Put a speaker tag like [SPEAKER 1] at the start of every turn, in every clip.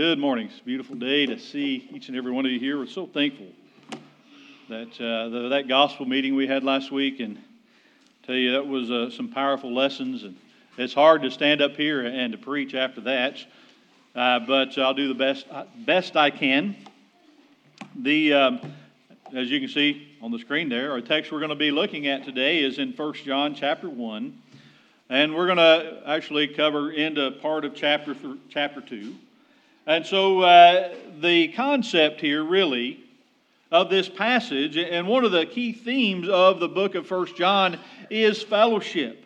[SPEAKER 1] Good morning. It's a beautiful day to see each and every one of you here. We're so thankful that uh, the, that gospel meeting we had last week, and tell you that was uh, some powerful lessons. And it's hard to stand up here and to preach after that, uh, but I'll do the best uh, best I can. The um, as you can see on the screen there, our text we're going to be looking at today is in 1 John chapter one. And we're going to actually cover into part of chapter, th- chapter 2. And so uh, the concept here, really, of this passage, and one of the key themes of the book of First John is fellowship.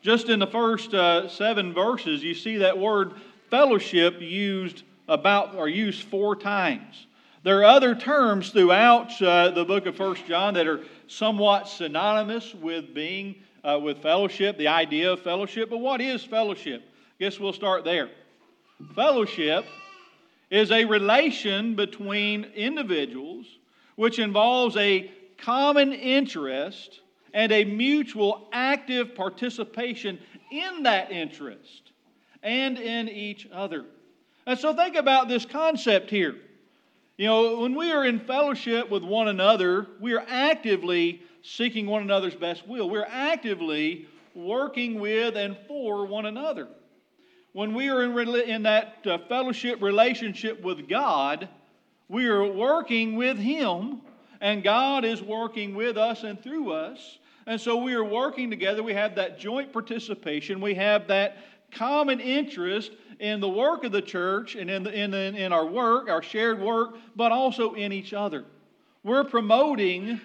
[SPEAKER 1] Just in the first uh, seven verses, you see that word fellowship used about or used four times. There are other terms throughout uh, the book of First John that are somewhat synonymous with being uh, with fellowship, the idea of fellowship. But what is fellowship? I guess we'll start there. Fellowship is a relation between individuals which involves a common interest and a mutual active participation in that interest and in each other. And so think about this concept here. You know, when we are in fellowship with one another, we are actively seeking one another's best will. We're actively working with and for one another. When we are in, in that uh, fellowship relationship with God, we are working with Him, and God is working with us and through us. And so we are working together. We have that joint participation. We have that common interest in the work of the church and in, the, in, the, in our work, our shared work, but also in each other. We're promoting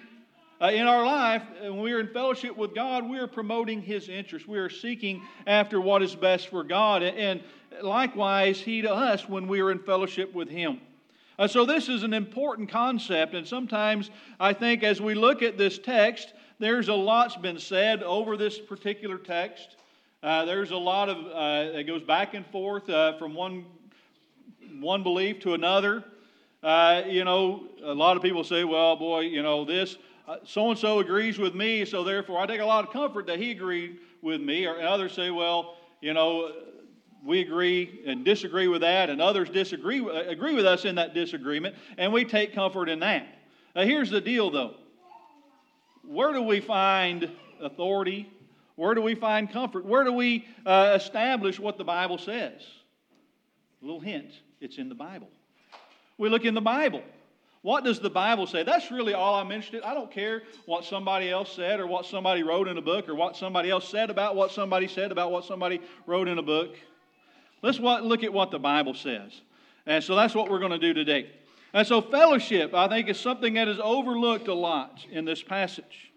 [SPEAKER 1] uh, in our life, when we are in fellowship with God, we are promoting His interest. We are seeking after what is best for God. And likewise, He to us when we are in fellowship with Him. Uh, so, this is an important concept. And sometimes I think as we look at this text, there's a lot's been said over this particular text. Uh, there's a lot of, uh, it goes back and forth uh, from one, one belief to another. Uh, you know, a lot of people say, well, boy, you know, this so and so agrees with me, so therefore I take a lot of comfort that he agreed with me. Or others say, well, you know, we agree and disagree with that, and others disagree uh, agree with us in that disagreement, and we take comfort in that. Now, here's the deal, though. Where do we find authority? Where do we find comfort? Where do we uh, establish what the Bible says? A little hint it's in the Bible. We look in the Bible. What does the Bible say? That's really all I'm interested in. I don't care what somebody else said or what somebody wrote in a book or what somebody else said about what somebody said about what somebody wrote in a book. Let's look at what the Bible says. And so that's what we're going to do today. And so, fellowship, I think, is something that is overlooked a lot in this passage.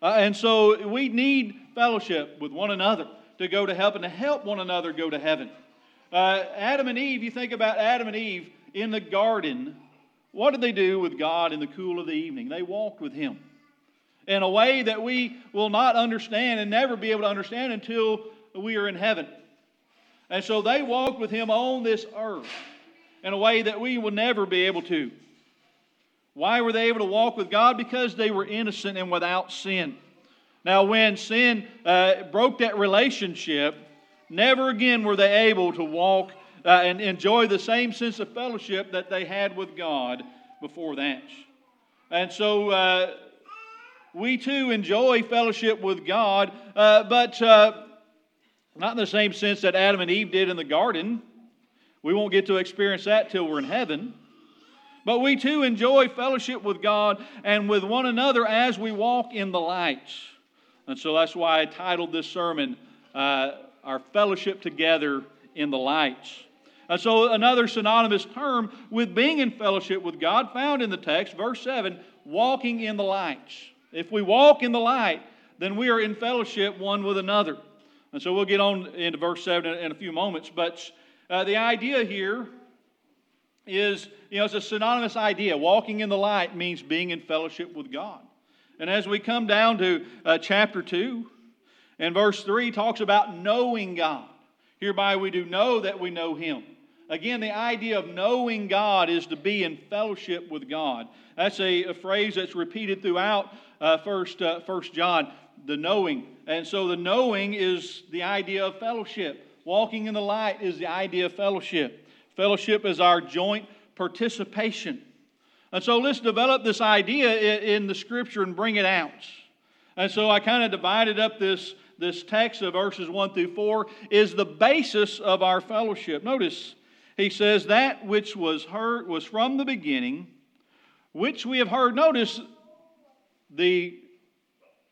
[SPEAKER 1] Uh, and so, we need fellowship with one another to go to heaven, to help one another go to heaven. Uh, Adam and Eve, you think about Adam and Eve in the garden, what did they do with God in the cool of the evening? They walked with Him in a way that we will not understand and never be able to understand until we are in heaven. And so they walked with Him on this earth in a way that we will never be able to. Why were they able to walk with God? Because they were innocent and without sin. Now, when sin uh, broke that relationship, never again were they able to walk uh, and enjoy the same sense of fellowship that they had with God before that. And so uh, we too enjoy fellowship with God, uh, but uh, not in the same sense that Adam and Eve did in the garden. We won't get to experience that till we're in heaven. But we too enjoy fellowship with God and with one another as we walk in the light. And so that's why I titled this sermon, uh, Our Fellowship Together in the Light. Uh, so, another synonymous term with being in fellowship with God found in the text, verse 7 walking in the light. If we walk in the light, then we are in fellowship one with another. And so we'll get on into verse 7 in a few moments. But uh, the idea here is, you know, it's a synonymous idea. Walking in the light means being in fellowship with God. And as we come down to uh, chapter 2, and verse 3 talks about knowing God. Hereby we do know that we know Him. Again, the idea of knowing God is to be in fellowship with God. That's a, a phrase that's repeated throughout uh, first, uh, first John, the knowing. And so the knowing is the idea of fellowship. Walking in the light is the idea of fellowship. Fellowship is our joint participation. And so let's develop this idea in the scripture and bring it out. And so I kind of divided up this, this text of verses 1 through 4 is the basis of our fellowship. Notice he says that which was heard was from the beginning, which we have heard. Notice the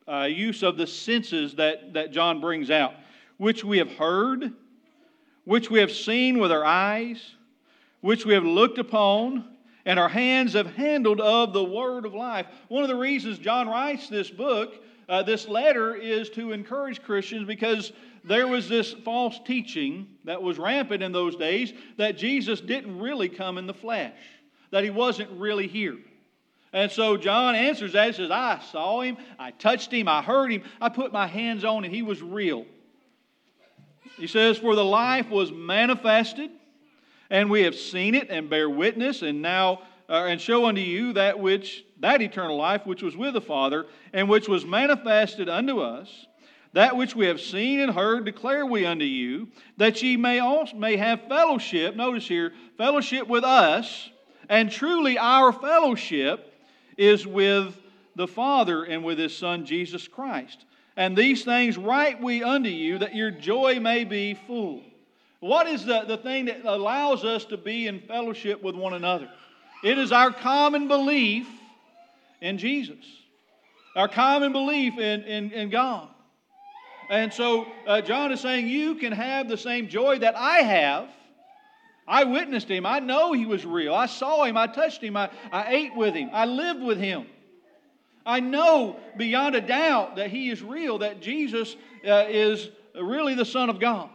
[SPEAKER 1] uh, use of the senses that, that John brings out, which we have heard, which we have seen with our eyes, which we have looked upon, and our hands have handled of the word of life. One of the reasons John writes this book, uh, this letter, is to encourage Christians because there was this false teaching that was rampant in those days that Jesus didn't really come in the flesh, that he wasn't really here. And so John answers that. He says, I saw him, I touched him, I heard him, I put my hands on him, he was real. He says, For the life was manifested, and we have seen it and bear witness, and now uh, and show unto you that which that eternal life which was with the Father, and which was manifested unto us. That which we have seen and heard declare we unto you, that ye may also may have fellowship. Notice here, fellowship with us, and truly our fellowship is with the Father and with His Son Jesus Christ. And these things write we unto you, that your joy may be full. What is the, the thing that allows us to be in fellowship with one another? It is our common belief in Jesus, our common belief in, in, in God. And so uh, John is saying, You can have the same joy that I have. I witnessed him. I know he was real. I saw him. I touched him. I, I ate with him. I lived with him. I know beyond a doubt that he is real, that Jesus uh, is really the Son of God.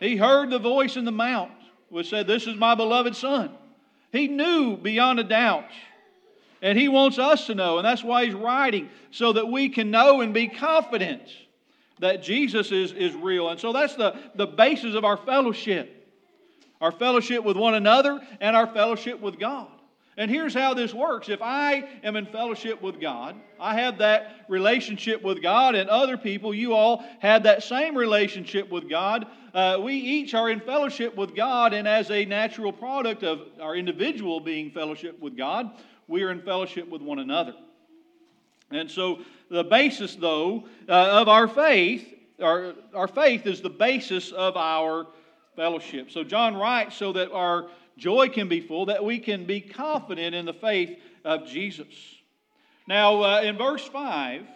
[SPEAKER 1] He heard the voice in the mount which said, This is my beloved Son. He knew beyond a doubt. And he wants us to know, and that's why he's writing, so that we can know and be confident that Jesus is, is real. And so that's the, the basis of our fellowship our fellowship with one another and our fellowship with God. And here's how this works. If I am in fellowship with God, I have that relationship with God, and other people, you all have that same relationship with God. Uh, we each are in fellowship with God, and as a natural product of our individual being fellowship with God, we are in fellowship with one another. And so, the basis, though, uh, of our faith, our, our faith is the basis of our fellowship. So, John writes so that our joy can be full, that we can be confident in the faith of Jesus. Now, uh, in verse 5,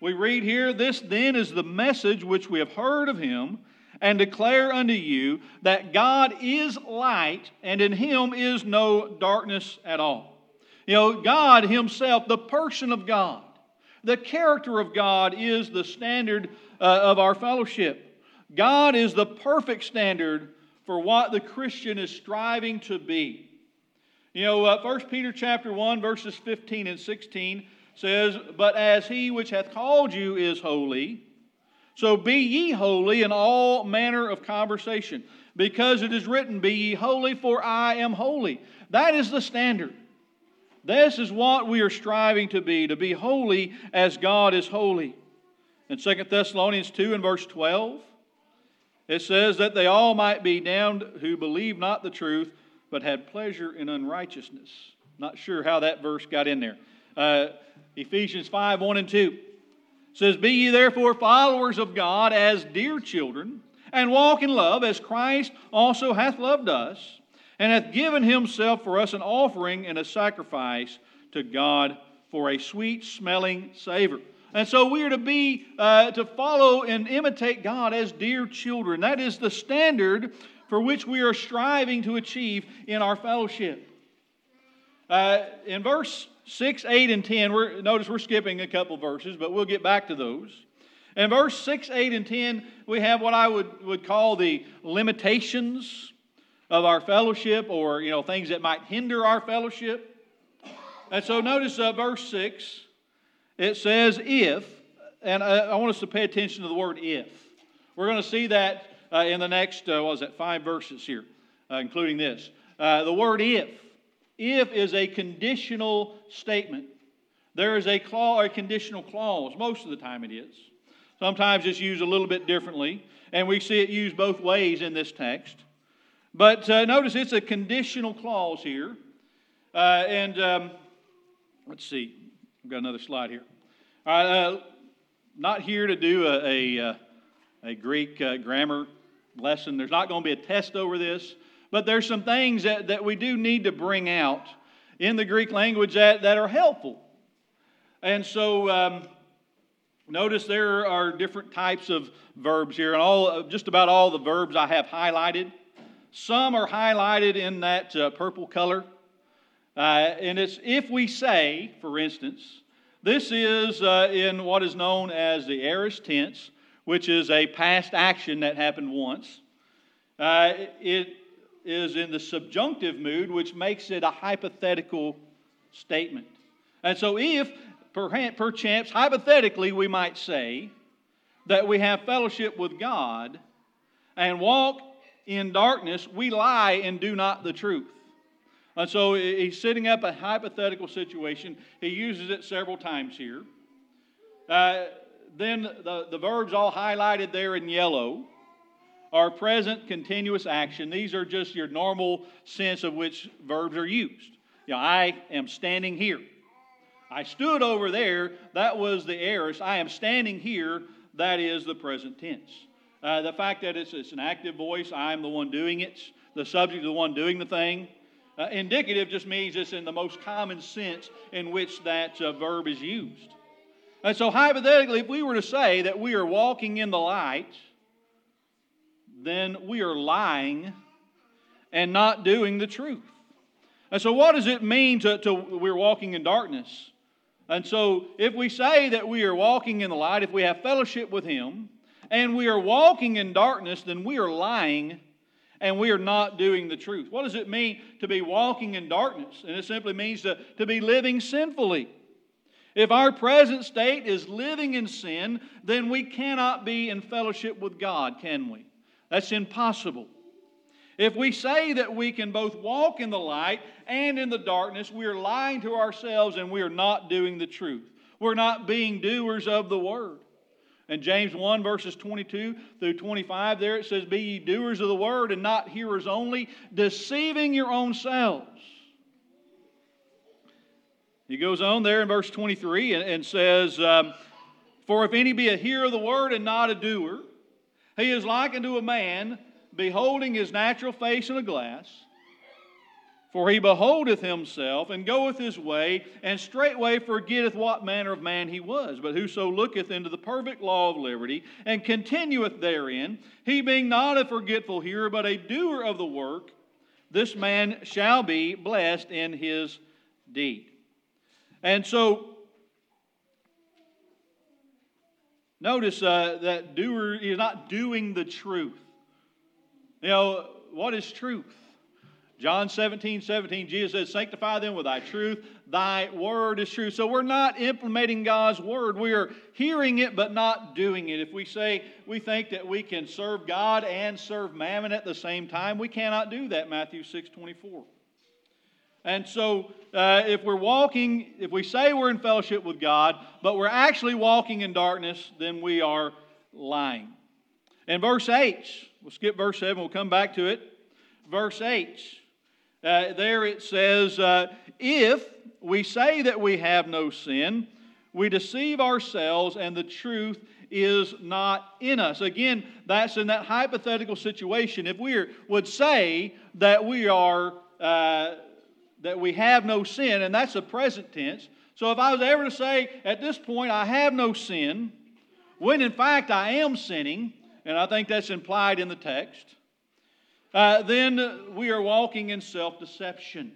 [SPEAKER 1] we read here, This then is the message which we have heard of him and declare unto you that God is light, and in him is no darkness at all. You know, God Himself, the person of God, the character of God is the standard uh, of our fellowship. God is the perfect standard for what the Christian is striving to be. You know, uh, 1 Peter chapter 1, verses 15 and 16 says, But as he which hath called you is holy, so be ye holy in all manner of conversation, because it is written, Be ye holy, for I am holy. That is the standard. This is what we are striving to be, to be holy as God is holy. In 2 Thessalonians 2 and verse 12, it says that they all might be damned who believe not the truth, but had pleasure in unrighteousness. Not sure how that verse got in there. Uh, Ephesians 5 1 and 2 says, Be ye therefore followers of God as dear children, and walk in love as Christ also hath loved us, and hath given himself for us an offering and a sacrifice to God for a sweet smelling savor. And so we are to be, uh, to follow and imitate God as dear children. That is the standard for which we are striving to achieve in our fellowship. Uh, in verse 6, 8, and 10, we're, notice we're skipping a couple verses, but we'll get back to those. In verse 6, 8, and 10, we have what I would, would call the limitations of our fellowship or you know things that might hinder our fellowship. And so notice uh, verse 6 it says, if, and I, I, want us to pay attention to the word if. We're going to see that uh, in the next, uh, what was that, five verses here, uh, including this. Uh, the word if. If is a conditional statement. There is a, clause, a conditional clause. Most of the time it is. Sometimes it's used a little bit differently, and we see it used both ways in this text. But uh, notice it's a conditional clause here. Uh, and um, let's see, I've got another slide here. All right, uh, not here to do a, a, uh, a Greek uh, grammar lesson. There's not going to be a test over this, but there's some things that, that we do need to bring out in the Greek language that, that are helpful. And so um, notice there are different types of verbs here, and all just about all the verbs I have highlighted. Some are highlighted in that uh, purple color. Uh, and it's if we say, for instance, this is uh, in what is known as the aorist tense, which is a past action that happened once. Uh, it is in the subjunctive mood, which makes it a hypothetical statement. And so, if perchance, hypothetically, we might say that we have fellowship with God and walk in darkness, we lie and do not the truth. And so he's setting up a hypothetical situation. He uses it several times here. Uh, then the, the verbs all highlighted there in yellow are present continuous action. These are just your normal sense of which verbs are used. You know, I am standing here. I stood over there. That was the aorist. I am standing here. That is the present tense. Uh, the fact that it's, it's, an active voice, I'm the one doing it, the subject is the one doing the thing. Uh, indicative just means it's in the most common sense in which that uh, verb is used. And so, hypothetically, if we were to say that we are walking in the light, then we are lying and not doing the truth. And so, what does it mean to, to we're walking in darkness? And so, if we say that we are walking in the light, if we have fellowship with Him, and we are walking in darkness, then we are lying and we are not doing the truth. What does it mean to be walking in darkness? And it simply means to, to be living sinfully. If our present state is living in sin, then we cannot be in fellowship with God, can we? That's impossible. If we say that we can both walk in the light and in the darkness, we are lying to ourselves and we are not doing the truth. We're not being doers of the word. In James 1, verses 22 through 25, there it says, Be ye doers of the word and not hearers only, deceiving your own selves. He goes on there in verse 23 and, and says, um, For if any be a hearer of the word and not a doer, he is like unto a man beholding his natural face in a glass. For he beholdeth himself and goeth his way, and straightway forgetteth what manner of man he was. But whoso looketh into the perfect law of liberty, and continueth therein, he being not a forgetful hearer, but a doer of the work, this man shall be blessed in his deed. And so, notice uh, that doer is not doing the truth. You know, what is truth? John 17, 17, Jesus says, Sanctify them with thy truth. Thy word is true. So we're not implementing God's word. We are hearing it, but not doing it. If we say we think that we can serve God and serve mammon at the same time, we cannot do that, Matthew 6, 24. And so, uh, if we're walking, if we say we're in fellowship with God, but we're actually walking in darkness, then we are lying. In verse 8, we'll skip verse 7, we'll come back to it. Verse 8 uh, there it says, uh, If we say that we have no sin, we deceive ourselves and the truth is not in us. Again, that's in that hypothetical situation. If we would say that we are, uh, that we have no sin, and that's a present tense. So if I was ever to say at this point, I have no sin, when in fact I am sinning, and I think that's implied in the text, uh, then we are walking in self deception.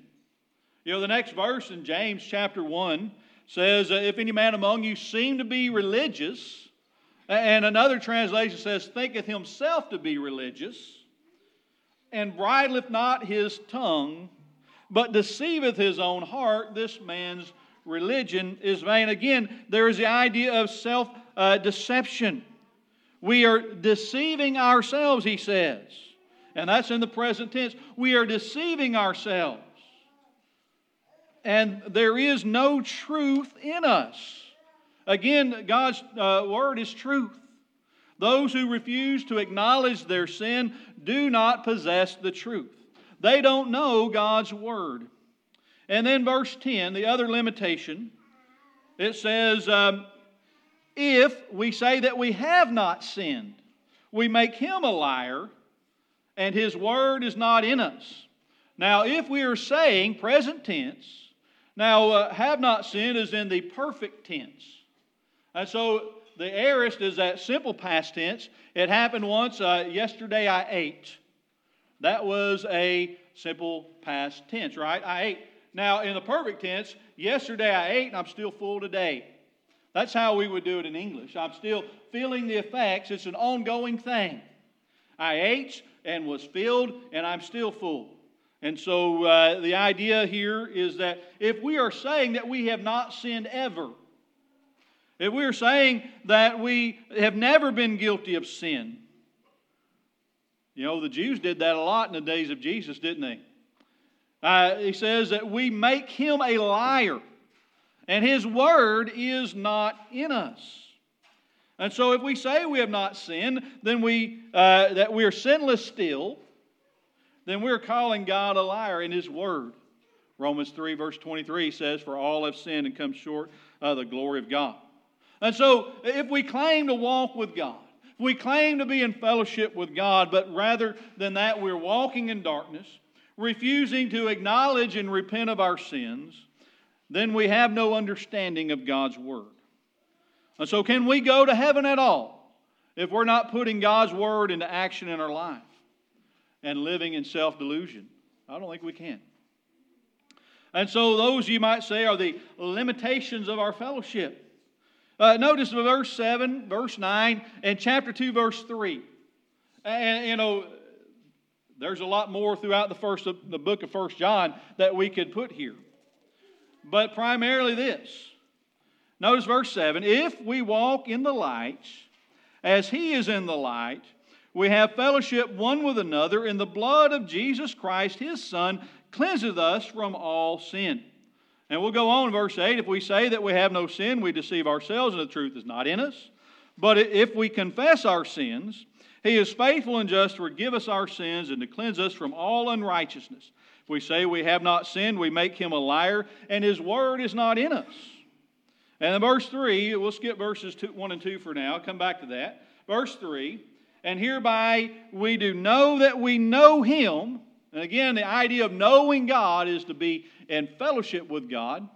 [SPEAKER 1] You know, the next verse in James chapter 1 says, uh, If any man among you seem to be religious, and another translation says, thinketh himself to be religious, and bridleth not his tongue, but deceiveth his own heart, this man's religion is vain. Again, there is the idea of self uh, deception. We are deceiving ourselves, he says and that's in the present tense. We are deceiving ourselves. And there is no truth in us. Again, God's uh, word is truth. Those who refuse to acknowledge their sin do not possess the truth. They don't know God's Word. And then, verse 10, the other limitation, it says, um, If we say that we have not sinned, we make him a liar, and his word is not in us. Now, if we are saying present tense, now uh, have not sinned is in the perfect tense. And so the aorist is that simple past tense. It happened once. Uh, yesterday I ate. That was a simple past tense, right? I ate. Now, in the perfect tense, yesterday I ate and I'm still full today. That's how we would do it in English. I'm still feeling the effects. It's an ongoing thing. I ate and was filled, and I'm still full. And so uh, the idea here is that if we are saying that we have not sinned ever, if we are saying that we have never been guilty of sin, you know, the Jews did that a lot in the days of Jesus, didn't they? Uh, he says that we make him a liar, and his word is not in us. And so, if we say we have not sinned, then we, uh, that we are sinless still, then we're calling God a liar in His Word. Romans 3, verse 23 says, For all have sinned and come short of the glory of God. And so, if we claim to walk with God, if we claim to be in fellowship with God, but rather than that, we're walking in darkness, refusing to acknowledge and repent of our sins, then we have no understanding of God's Word. And so, can we go to heaven at all if we're not putting God's Word into action in our life and living in self delusion? I don't think we can. And so, those you might say are the limitations of our fellowship. Uh, notice verse 7, verse 9, and chapter 2, verse 3. And, you know, there's a lot more throughout the first the book of First John that we could put here. But primarily this Notice verse 7 If we walk in the light, as he is in the light, we have fellowship one with another, and the blood of Jesus Christ, his Son, cleanseth us from all sin. And we'll go on, verse 8. If we say that we have no sin, we deceive ourselves, and the truth is not in us. But if we confess our sins, he is faithful and just to forgive us our sins and to cleanse us from all unrighteousness. If we say we have not sinned, we make him a liar, and his word is not in us. And in verse 3, we'll skip verses two, 1 and 2 for now, come back to that. Verse 3, and hereby we do know that we know him. And again, the idea of knowing God is to be in fellowship with God.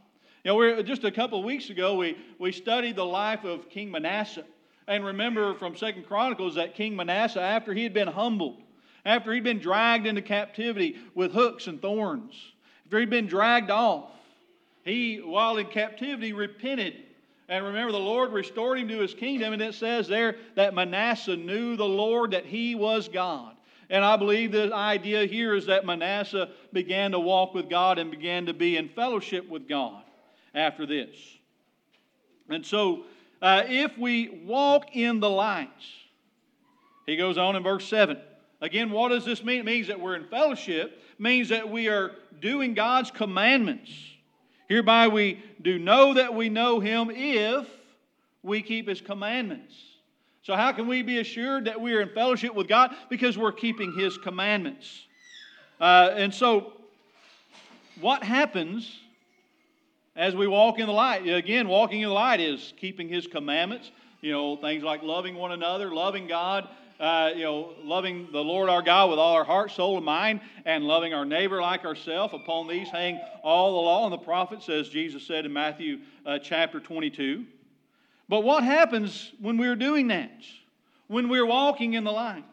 [SPEAKER 1] You know, we're, just a couple of weeks ago, we, we studied the life of King Manasseh. And remember from Second Chronicles that King Manasseh, after he had been humbled, after he'd been dragged into captivity with hooks and thorns, after he'd been dragged off, he, while in captivity, repented. And remember, the Lord restored him to his kingdom. And it says there that Manasseh knew the Lord, that he was God. And I believe the idea here is that Manasseh began to walk with God and began to be in fellowship with God after this. And so, uh, if we walk in the lights, he goes on in verse 7. Again, what does this mean? It means that we're in fellowship, means that we are doing God's commandments. Hereby we do know that we know him if we keep his commandments. So, how can we be assured that we are in fellowship with God? Because we're keeping his commandments. Uh, and so, what happens as we walk in the light? Again, walking in the light is keeping his commandments. You know, things like loving one another, loving God, uh, you know, loving the Lord our God with all our heart, soul, and mind, and loving our neighbor like ourselves. Upon these hang all the law and the prophets, as Jesus said in Matthew uh, chapter 22. But what happens when we're doing that? When we're walking in the light?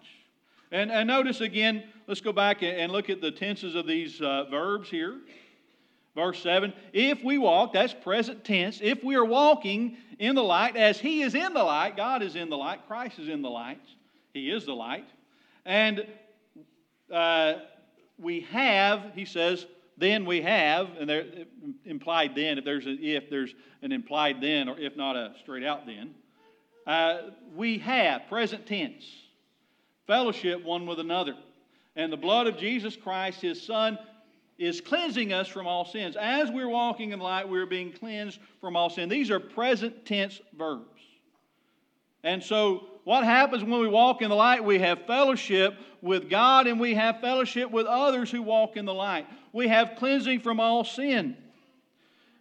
[SPEAKER 1] And, and notice again, let's go back and look at the tenses of these uh, verbs here. Verse 7 If we walk, that's present tense, if we are walking in the light as He is in the light, God is in the light, Christ is in the light, he is the light. And uh, we have, he says, then we have, and there implied then, if there's an if there's an implied then, or if not a straight out then, uh, we have present tense fellowship one with another, and the blood of Jesus Christ, His Son, is cleansing us from all sins. As we're walking in light, we're being cleansed from all sin. These are present tense verbs, and so what happens when we walk in the light? We have fellowship with God and we have fellowship with others who walk in the light. We have cleansing from all sin.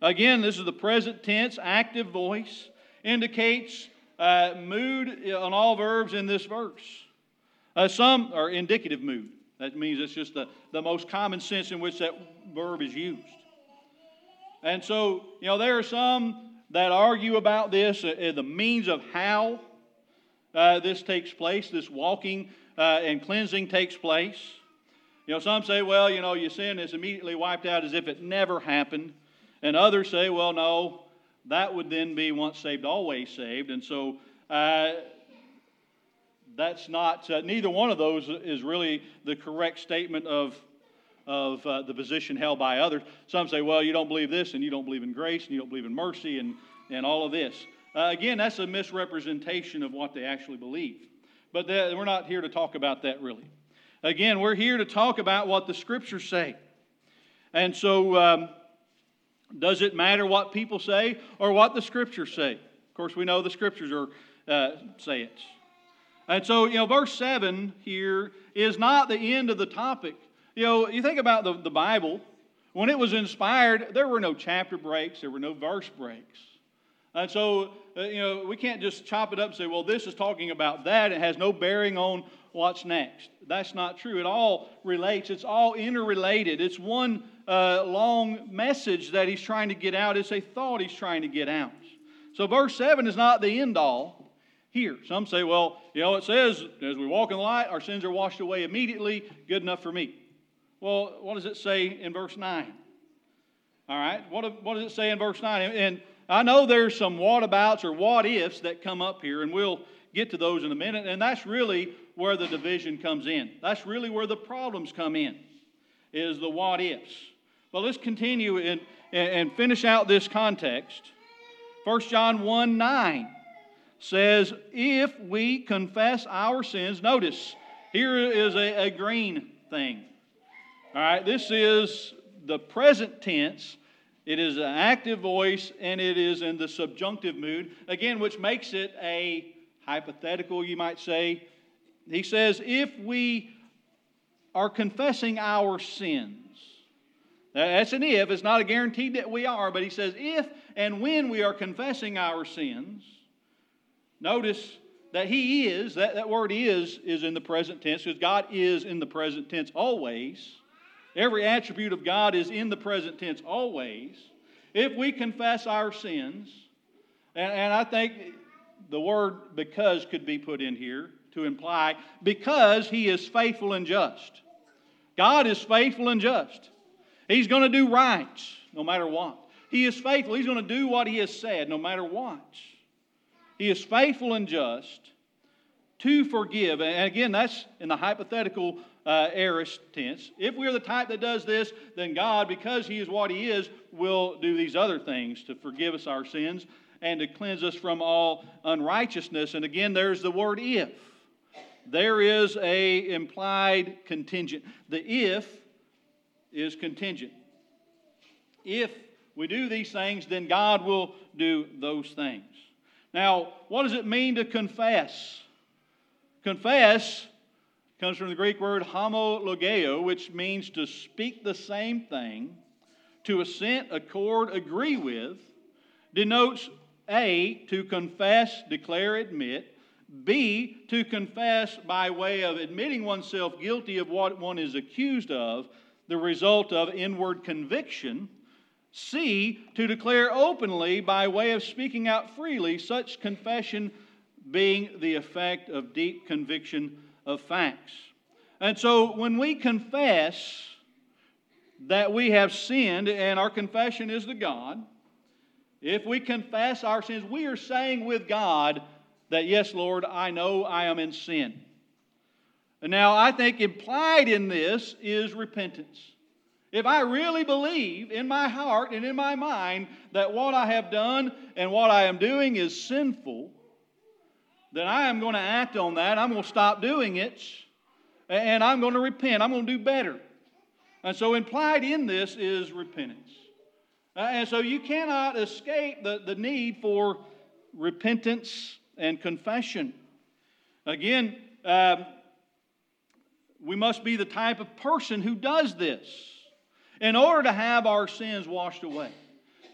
[SPEAKER 1] Again, this is the present tense, active voice, indicates uh, mood on all verbs in this verse. Uh, some are indicative mood. That means it's just the, the most common sense in which that verb is used. And so, you know, there are some that argue about this, uh, the means of how uh, this takes place, this walking uh, and cleansing takes place. You know, some say, well, you know, your sin is immediately wiped out as if it never happened. And others say, well, no, that would then be once saved, always saved. And so uh, that's not, uh, neither one of those is really the correct statement of, of uh, the position held by others. Some say, well, you don't believe this, and you don't believe in grace, and you don't believe in mercy, and, and all of this. Uh, again, that's a misrepresentation of what they actually believe. But we're not here to talk about that really. Again, we're here to talk about what the scriptures say. And so, um, does it matter what people say or what the scriptures say? Of course, we know the scriptures are uh, say it. And so, you know, verse 7 here is not the end of the topic. You know, you think about the, the Bible, when it was inspired, there were no chapter breaks, there were no verse breaks. And so, you know, we can't just chop it up and say, well, this is talking about that. It has no bearing on what's next. That's not true. It all relates, it's all interrelated. It's one uh, long message that he's trying to get out, it's a thought he's trying to get out. So, verse 7 is not the end all here. Some say, well, you know, it says, as we walk in the light, our sins are washed away immediately, good enough for me. Well, what does it say in verse 9? All right, what, what does it say in verse 9? And I know there's some whatabouts or what ifs that come up here, and we'll get to those in a minute. And that's really where the division comes in. That's really where the problems come in, is the what ifs. Well, let's continue and, and finish out this context. 1 John 1 9 says, If we confess our sins, notice, here is a, a green thing. All right, this is the present tense it is an active voice and it is in the subjunctive mood, again, which makes it a hypothetical, you might say. He says, if we are confessing our sins, that's an if, it's not a guarantee that we are, but he says, if and when we are confessing our sins, notice that he is, that, that word is, is in the present tense, because God is in the present tense always. Every attribute of God is in the present tense always. If we confess our sins, and, and I think the word because could be put in here to imply because he is faithful and just. God is faithful and just. He's going to do right no matter what. He is faithful. He's going to do what he has said no matter what. He is faithful and just to forgive. And again, that's in the hypothetical uh, aorist tense. If we are the type that does this, then God, because He is what He is, will do these other things to forgive us our sins and to cleanse us from all unrighteousness. And again, there's the word if. There is a implied contingent. The if is contingent. If we do these things, then God will do those things. Now, what does it mean to confess? Confess comes from the Greek word homologeo, which means to speak the same thing, to assent, accord, agree with, denotes A, to confess, declare, admit, B, to confess by way of admitting oneself guilty of what one is accused of, the result of inward conviction. C, to declare openly by way of speaking out freely, such confession being the effect of deep conviction of facts. And so when we confess that we have sinned, and our confession is to God, if we confess our sins, we are saying with God that, yes, Lord, I know I am in sin. And now, I think implied in this is repentance. If I really believe in my heart and in my mind that what I have done and what I am doing is sinful, then I am going to act on that. I'm going to stop doing it, and I'm going to repent. I'm going to do better. And so, implied in this is repentance. Uh, and so, you cannot escape the, the need for repentance and confession. Again, um, we must be the type of person who does this in order to have our sins washed away.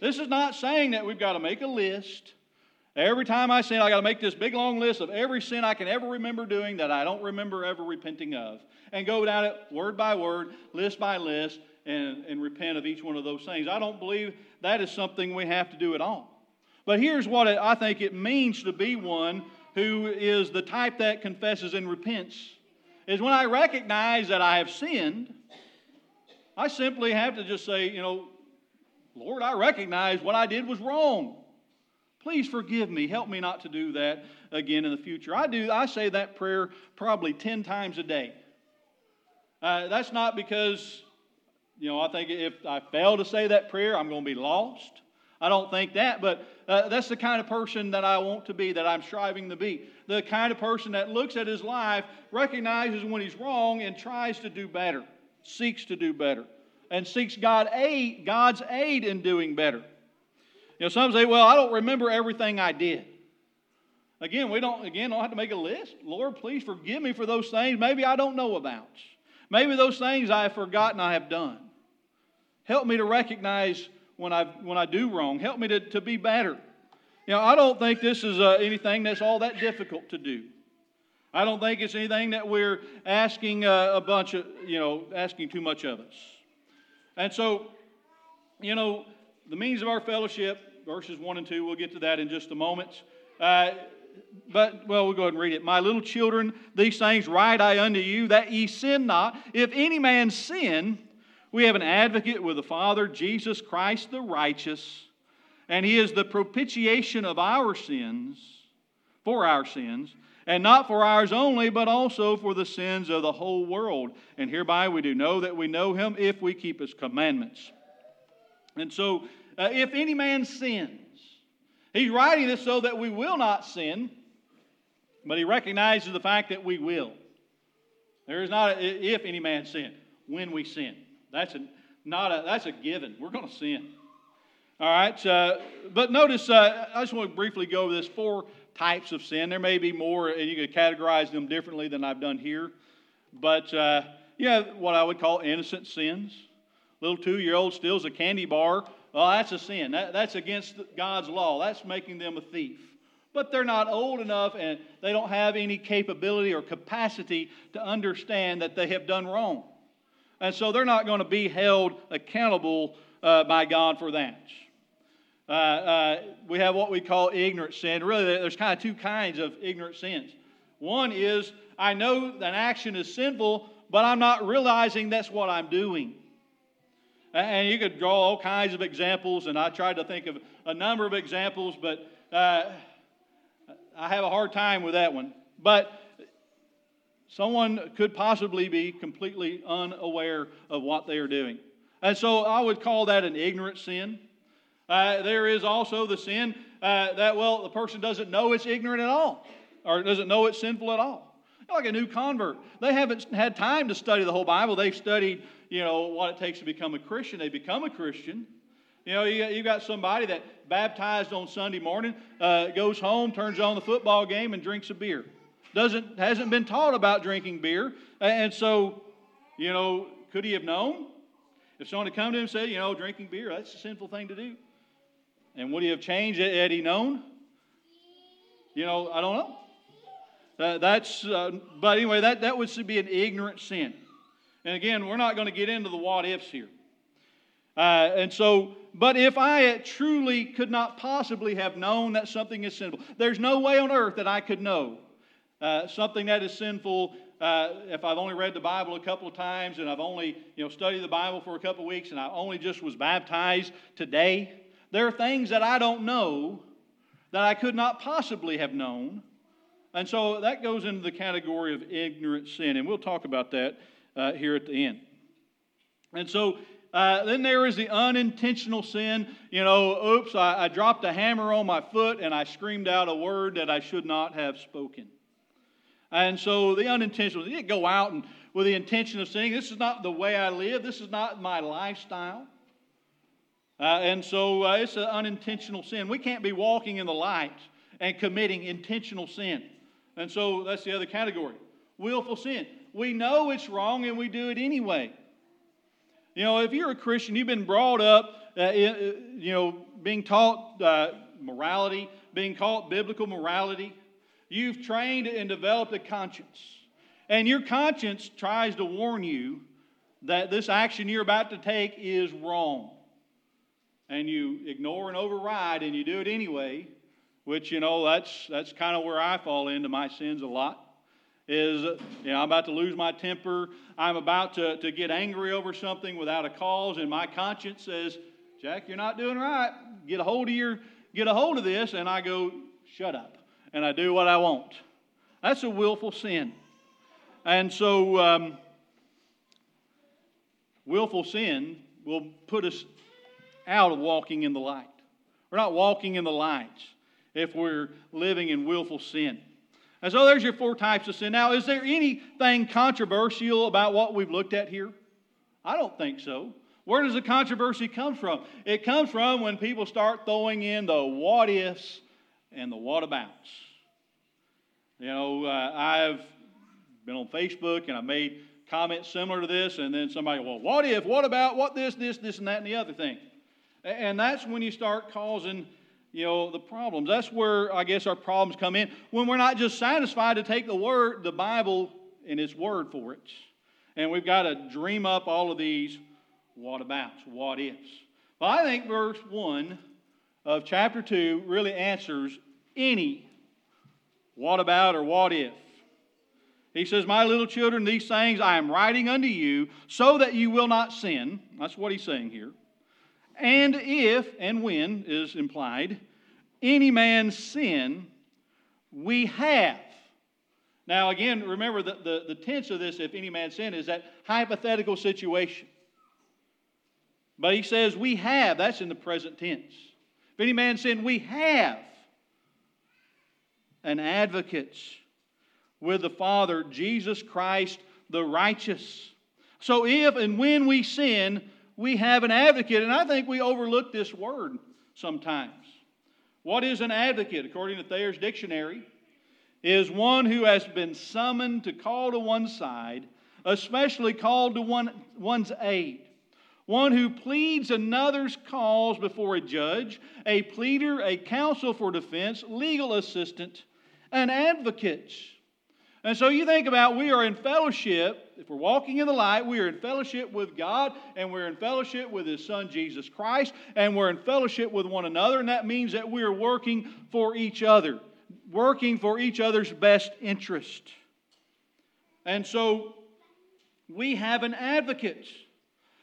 [SPEAKER 1] This is not saying that we've got to make a list. Every time I sin, I got to make this big long list of every sin I can ever remember doing that I don't remember ever repenting of, and go down it word by word, list by list, and, and repent of each one of those things. I don't believe that is something we have to do at all. But here's what it, I think it means to be one who is the type that confesses and repents is when I recognize that I have sinned, I simply have to just say, you know, Lord, I recognize what I did was wrong. Please forgive me. Help me not to do that again in the future. I do. I say that prayer probably 10 times a day. Uh, that's not because, you know, I think if I fail to say that prayer, I'm going to be lost. I don't think that, but uh, that's the kind of person that I want to be, that I'm striving to be. The kind of person that looks at his life, recognizes when he's wrong, and tries to do better, seeks to do better, and seeks God aid, God's aid in doing better. You know, some say, well, I don't remember everything I did. Again, we don't, again, don't have to make a list. Lord, please forgive me for those things maybe I don't know about. Maybe those things I have forgotten I have done. Help me to recognize when I, when I do wrong. Help me to, to be better. You know, I don't think this is uh, anything that's all that difficult to do. I don't think it's anything that we're asking uh, a bunch of, you know, asking too much of us. And so, you know, the means of our fellowship, verses 1 and 2, we'll get to that in just a moment. Uh, but, well, we'll go ahead and read it. My little children, these things write I unto you, that ye sin not. If any man sin, we have an advocate with the Father, Jesus Christ the righteous, and he is the propitiation of our sins, for our sins, and not for ours only, but also for the sins of the whole world. And hereby we do know that we know him if we keep his commandments. And so, uh, if any man sins, he's writing this so that we will not sin, but he recognizes the fact that we will. There is not a, if any man sin, when we sin. That's a, not a, that's a given. We're going to sin. All right. Uh, but notice, uh, I just want to briefly go over this four types of sin. There may be more, and you could categorize them differently than I've done here. But uh, you have what I would call innocent sins. Little two year old steals a candy bar. Well, that's a sin. That, that's against God's law. That's making them a thief. But they're not old enough and they don't have any capability or capacity to understand that they have done wrong. And so they're not going to be held accountable uh, by God for that. Uh, uh, we have what we call ignorant sin. Really, there's kind of two kinds of ignorant sins. One is I know an action is sinful, but I'm not realizing that's what I'm doing. And you could draw all kinds of examples, and I tried to think of a number of examples, but uh, I have a hard time with that one. But Someone could possibly be completely unaware of what they are doing. And so I would call that an ignorant sin. Uh, there is also the sin uh, that, well, the person doesn't know it's ignorant at all or doesn't know it's sinful at all. Like a new convert. They haven't had time to study the whole Bible. They've studied, you know, what it takes to become a Christian. They become a Christian. You know, you, you got somebody that baptized on Sunday morning, uh, goes home, turns on the football game, and drinks a beer doesn't hasn't been taught about drinking beer, and so, you know, could he have known? If someone had come to him and said, you know, drinking beer, that's a sinful thing to do. And would he have changed it had he known? You know, I don't know. Uh, that's, uh, but anyway, that, that would be an ignorant sin. And again, we're not going to get into the what ifs here. Uh, and so, but if I truly could not possibly have known that something is sinful, there's no way on earth that I could know uh, something that is sinful, uh, if I've only read the Bible a couple of times and I've only you know studied the Bible for a couple of weeks and I only just was baptized today, there are things that I don't know that I could not possibly have known. And so that goes into the category of ignorant sin, and we'll talk about that uh, here at the end. And so uh, then there is the unintentional sin. You know, oops, I, I dropped a hammer on my foot and I screamed out a word that I should not have spoken. And so the unintentional, you didn't go out and with the intention of saying, this is not the way I live, this is not my lifestyle. Uh, and so uh, it's an unintentional sin. We can't be walking in the light and committing intentional sin. And so that's the other category willful sin. We know it's wrong and we do it anyway. You know, if you're a Christian, you've been brought up, uh, you know, being taught uh, morality, being taught biblical morality. You've trained and developed a conscience. And your conscience tries to warn you that this action you're about to take is wrong. And you ignore and override and you do it anyway, which, you know, that's, that's kind of where I fall into my sins a lot. Is, you know, I'm about to lose my temper. I'm about to, to get angry over something without a cause, and my conscience says, Jack, you're not doing right. Get a hold of your, get a hold of this. And I go, shut up. And I do what I want. That's a willful sin. And so, um, willful sin will put us out of walking in the light. We're not walking in the light if we're living in willful sin. And so there's your four types of sin. Now, is there anything controversial about what we've looked at here? I don't think so. Where does the controversy come from? It comes from when people start throwing in the what ifs and the what abouts. You know, uh, I've been on Facebook and I made comments similar to this, and then somebody, well, what if, what about, what this, this, this, and that, and the other thing. And that's when you start causing, you know, the problems. That's where I guess our problems come in. When we're not just satisfied to take the word, the Bible, and its word for it. And we've got to dream up all of these what abouts, what ifs. Well, I think verse 1 of chapter 2 really answers any what about or what if. He says, My little children, these things I am writing unto you so that you will not sin. That's what he's saying here. And if and when is implied, any man sin, we have. Now, again, remember that the, the tense of this, if any man sin, is that hypothetical situation. But he says, we have. That's in the present tense. If any man sin, we have an advocate with the Father, Jesus Christ the righteous. So if and when we sin, we have an advocate. And I think we overlook this word sometimes. What is an advocate, according to Thayer's dictionary? Is one who has been summoned to call to one side, especially called to one, one's aid. One who pleads another's cause before a judge, a pleader, a counsel for defense, legal assistant, an advocate. And so you think about we are in fellowship. If we're walking in the light, we are in fellowship with God and we're in fellowship with His Son Jesus Christ and we're in fellowship with one another. And that means that we are working for each other, working for each other's best interest. And so we have an advocate.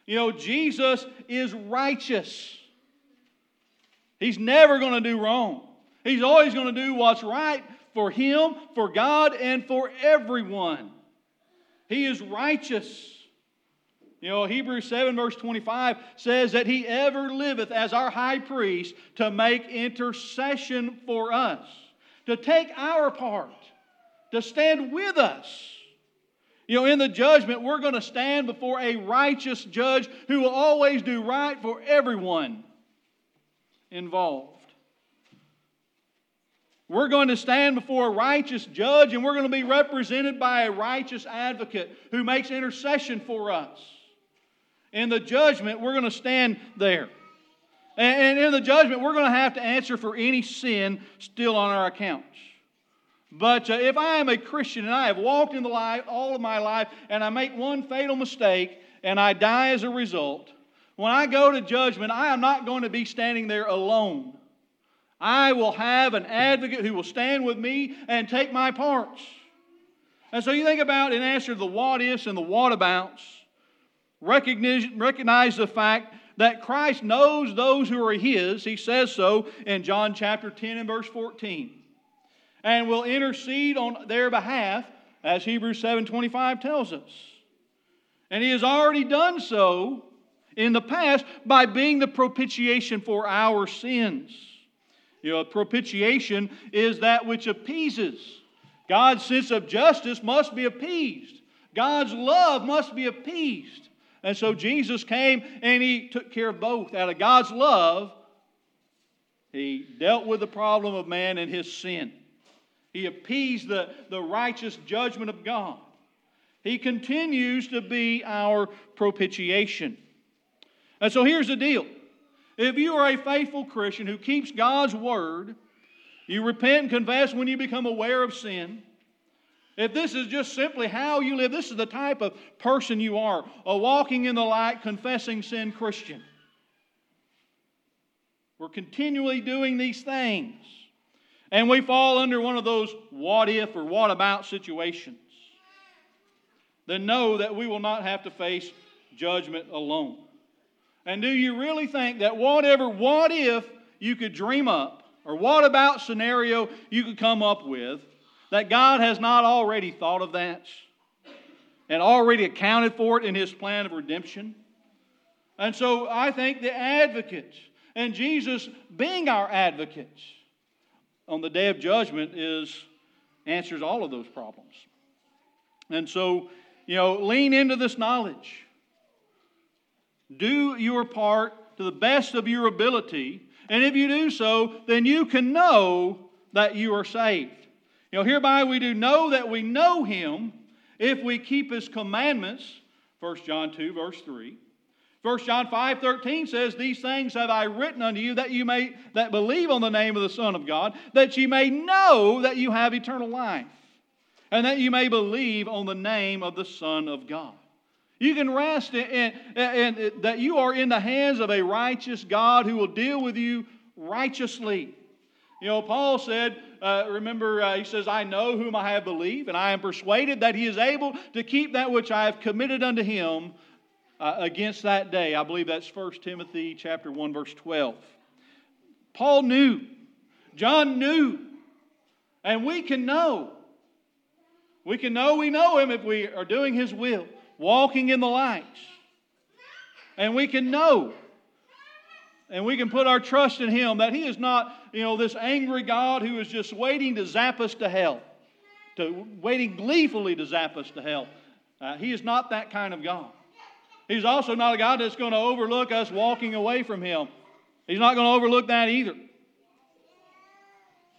[SPEAKER 1] You know, Jesus is righteous. He's never going to do wrong. He's always going to do what's right for him, for God, and for everyone. He is righteous. You know, Hebrews 7, verse 25 says that he ever liveth as our high priest to make intercession for us, to take our part, to stand with us. You know, in the judgment, we're going to stand before a righteous judge who will always do right for everyone involved. We're going to stand before a righteous judge and we're going to be represented by a righteous advocate who makes intercession for us. In the judgment, we're going to stand there. And in the judgment, we're going to have to answer for any sin still on our accounts. But uh, if I am a Christian and I have walked in the light all of my life and I make one fatal mistake and I die as a result, when I go to judgment, I am not going to be standing there alone. I will have an advocate who will stand with me and take my parts. And so you think about in answer to the what ifs and the what abouts, recognize, recognize the fact that Christ knows those who are His. He says so in John chapter 10 and verse 14. And will intercede on their behalf, as Hebrews 7:25 tells us. And He has already done so in the past by being the propitiation for our sins. You know, propitiation is that which appeases. God's sense of justice must be appeased. God's love must be appeased. And so Jesus came and he took care of both. Out of God's love, he dealt with the problem of man and his sin. He appeased the, the righteous judgment of God. He continues to be our propitiation. And so here's the deal if you are a faithful Christian who keeps God's word, you repent and confess when you become aware of sin. If this is just simply how you live, this is the type of person you are a walking in the light, confessing sin Christian. We're continually doing these things. And we fall under one of those what if or what about situations. Then know that we will not have to face judgment alone. And do you really think that whatever what if you could dream up, or what about scenario you could come up with, that God has not already thought of that and already accounted for it in His plan of redemption? And so I think the advocate and Jesus being our advocate on the day of judgment is answers all of those problems. And so, you know, lean into this knowledge. Do your part to the best of your ability. And if you do so, then you can know that you are saved. You know, hereby we do know that we know him if we keep his commandments. 1 John 2, verse 3. 1 John 5, 13 says, These things have I written unto you that you may that believe on the name of the Son of God, that ye may know that you have eternal life, and that you may believe on the name of the Son of God. You can rest in, in, in, that you are in the hands of a righteous God who will deal with you righteously. You know, Paul said, uh, remember, uh, he says, I know whom I have believed, and I am persuaded that he is able to keep that which I have committed unto him uh, against that day. I believe that's 1 Timothy chapter 1, verse 12. Paul knew. John knew. And we can know. We can know we know him if we are doing his will walking in the light. And we can know and we can put our trust in Him that He is not, you know, this angry God who is just waiting to zap us to hell, to waiting gleefully to zap us to hell. Uh, he is not that kind of God. He's also not a God that's going to overlook us walking away from Him. He's not going to overlook that either.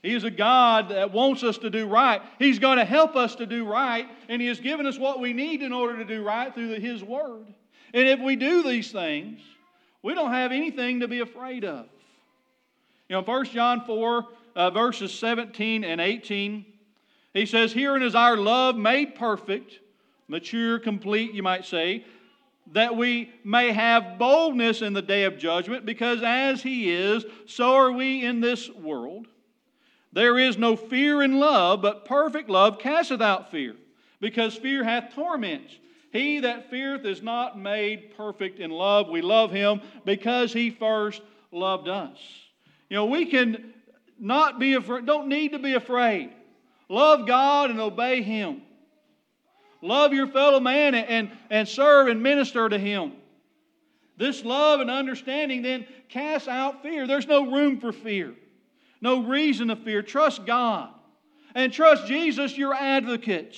[SPEAKER 1] He is a God that wants us to do right. He's going to help us to do right, and He has given us what we need in order to do right through His Word. And if we do these things, we don't have anything to be afraid of. You know, 1 John 4, uh, verses 17 and 18, he says, Herein is our love made perfect, mature, complete, you might say, that we may have boldness in the day of judgment, because as He is, so are we in this world. There is no fear in love, but perfect love casteth out fear, because fear hath torments. He that feareth is not made perfect in love. We love him because he first loved us. You know, we can not be afraid, don't need to be afraid. Love God and obey him. Love your fellow man and, and, serve and minister to him. This love and understanding then casts out fear. There's no room for fear no reason to fear. Trust God and trust Jesus, your advocate.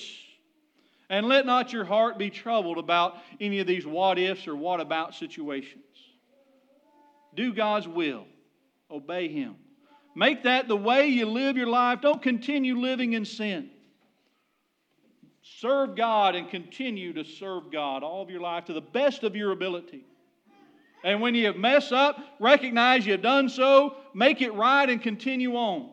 [SPEAKER 1] And let not your heart be troubled about any of these what ifs or what about situations. Do God's will, obey Him. Make that the way you live your life. Don't continue living in sin. Serve God and continue to serve God all of your life to the best of your ability. And when you mess up, recognize you've done so, make it right, and continue on.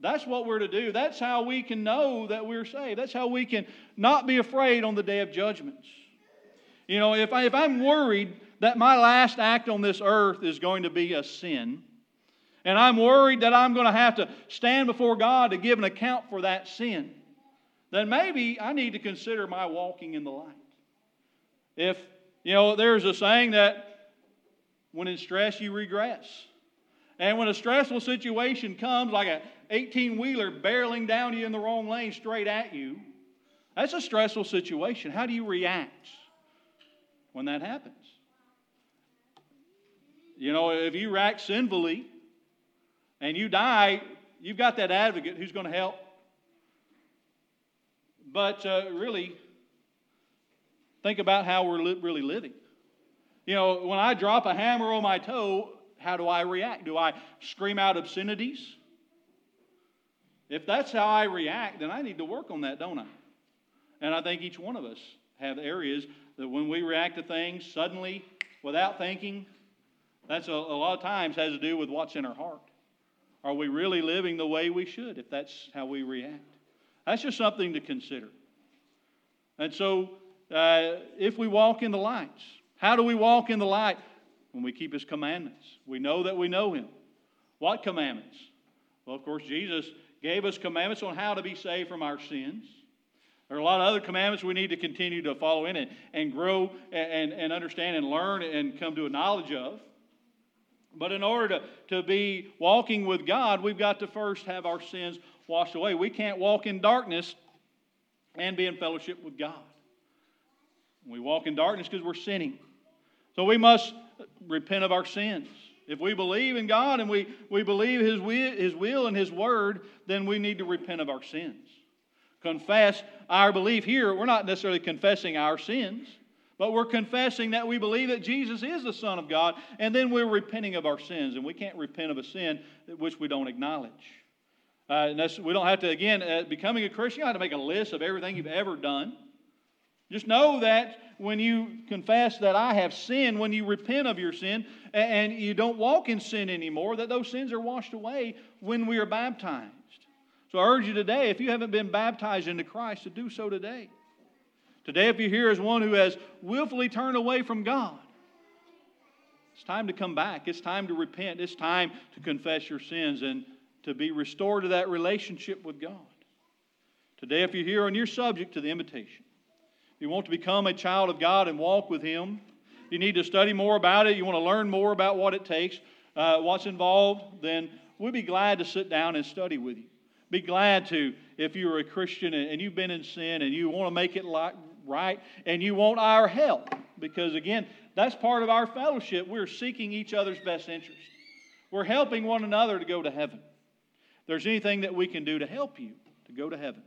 [SPEAKER 1] That's what we're to do. That's how we can know that we're saved. That's how we can not be afraid on the day of judgments. You know, if, I, if I'm worried that my last act on this earth is going to be a sin, and I'm worried that I'm going to have to stand before God to give an account for that sin, then maybe I need to consider my walking in the light. If you know, there's a saying that when in stress, you regress. And when a stressful situation comes, like an 18 wheeler barreling down you in the wrong lane straight at you, that's a stressful situation. How do you react when that happens? You know, if you react sinfully and you die, you've got that advocate who's going to help. But uh, really, Think about how we're li- really living. You know, when I drop a hammer on my toe, how do I react? Do I scream out obscenities? If that's how I react, then I need to work on that, don't I? And I think each one of us have areas that when we react to things suddenly, without thinking, that's a, a lot of times has to do with what's in our heart. Are we really living the way we should if that's how we react? That's just something to consider. And so, uh, if we walk in the lights, how do we walk in the light? When we keep His commandments. We know that we know Him. What commandments? Well, of course, Jesus gave us commandments on how to be saved from our sins. There are a lot of other commandments we need to continue to follow in and, and grow and, and understand and learn and come to a knowledge of. But in order to, to be walking with God, we've got to first have our sins washed away. We can't walk in darkness and be in fellowship with God. We walk in darkness because we're sinning. So we must repent of our sins. If we believe in God and we, we believe His will, His will and His Word, then we need to repent of our sins. Confess our belief here. We're not necessarily confessing our sins, but we're confessing that we believe that Jesus is the Son of God, and then we're repenting of our sins. And we can't repent of a sin which we don't acknowledge. Uh, we don't have to, again, uh, becoming a Christian, you don't have to make a list of everything you've ever done. Just know that when you confess that I have sinned, when you repent of your sin, and you don't walk in sin anymore, that those sins are washed away when we are baptized. So I urge you today, if you haven't been baptized into Christ, to do so today. Today, if you're here as one who has willfully turned away from God, it's time to come back. It's time to repent. It's time to confess your sins and to be restored to that relationship with God. Today, if you're here and you're subject to the invitation, you want to become a child of God and walk with Him, you need to study more about it, you want to learn more about what it takes, uh, what's involved, then we'd be glad to sit down and study with you. Be glad to, if you're a Christian and you've been in sin and you want to make it right and you want our help. Because again, that's part of our fellowship. We're seeking each other's best interest. We're helping one another to go to heaven. If there's anything that we can do to help you to go to heaven,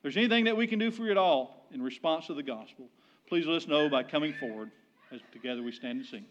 [SPEAKER 1] there's anything that we can do for you at all in response to the gospel, please let us know by coming forward as together we stand and sing.